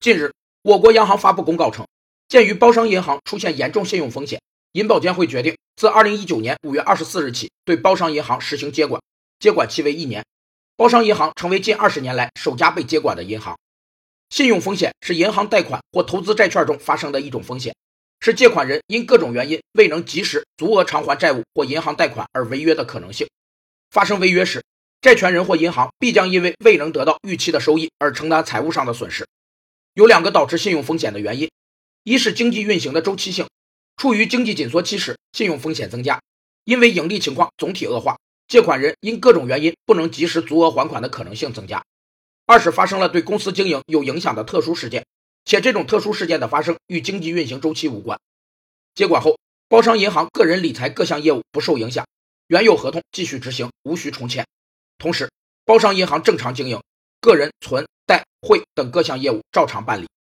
近日，我国央行发布公告称，鉴于包商银行出现严重信用风险，银保监会决定自二零一九年五月二十四日起对包商银行实行接管，接管期为一年。包商银行成为近二十年来首家被接管的银行。信用风险是银行贷款或投资债券中发生的一种风险，是借款人因各种原因未能及时足额偿还债务或银行贷款而违约的可能性。发生违约时，债权人或银行必将因为未能得到预期的收益而承担财务上的损失。有两个导致信用风险的原因：一是经济运行的周期性，处于经济紧缩期时，信用风险增加，因为盈利情况总体恶化，借款人因各种原因不能及时足额还款的可能性增加；二是发生了对公司经营有影响的特殊事件，且这种特殊事件的发生与经济运行周期无关。接管后，包商银行个人理财各项业务不受影响，原有合同继续执行，无需重签。同时，包商银行正常经营，个人存贷汇等各项业务照常办理。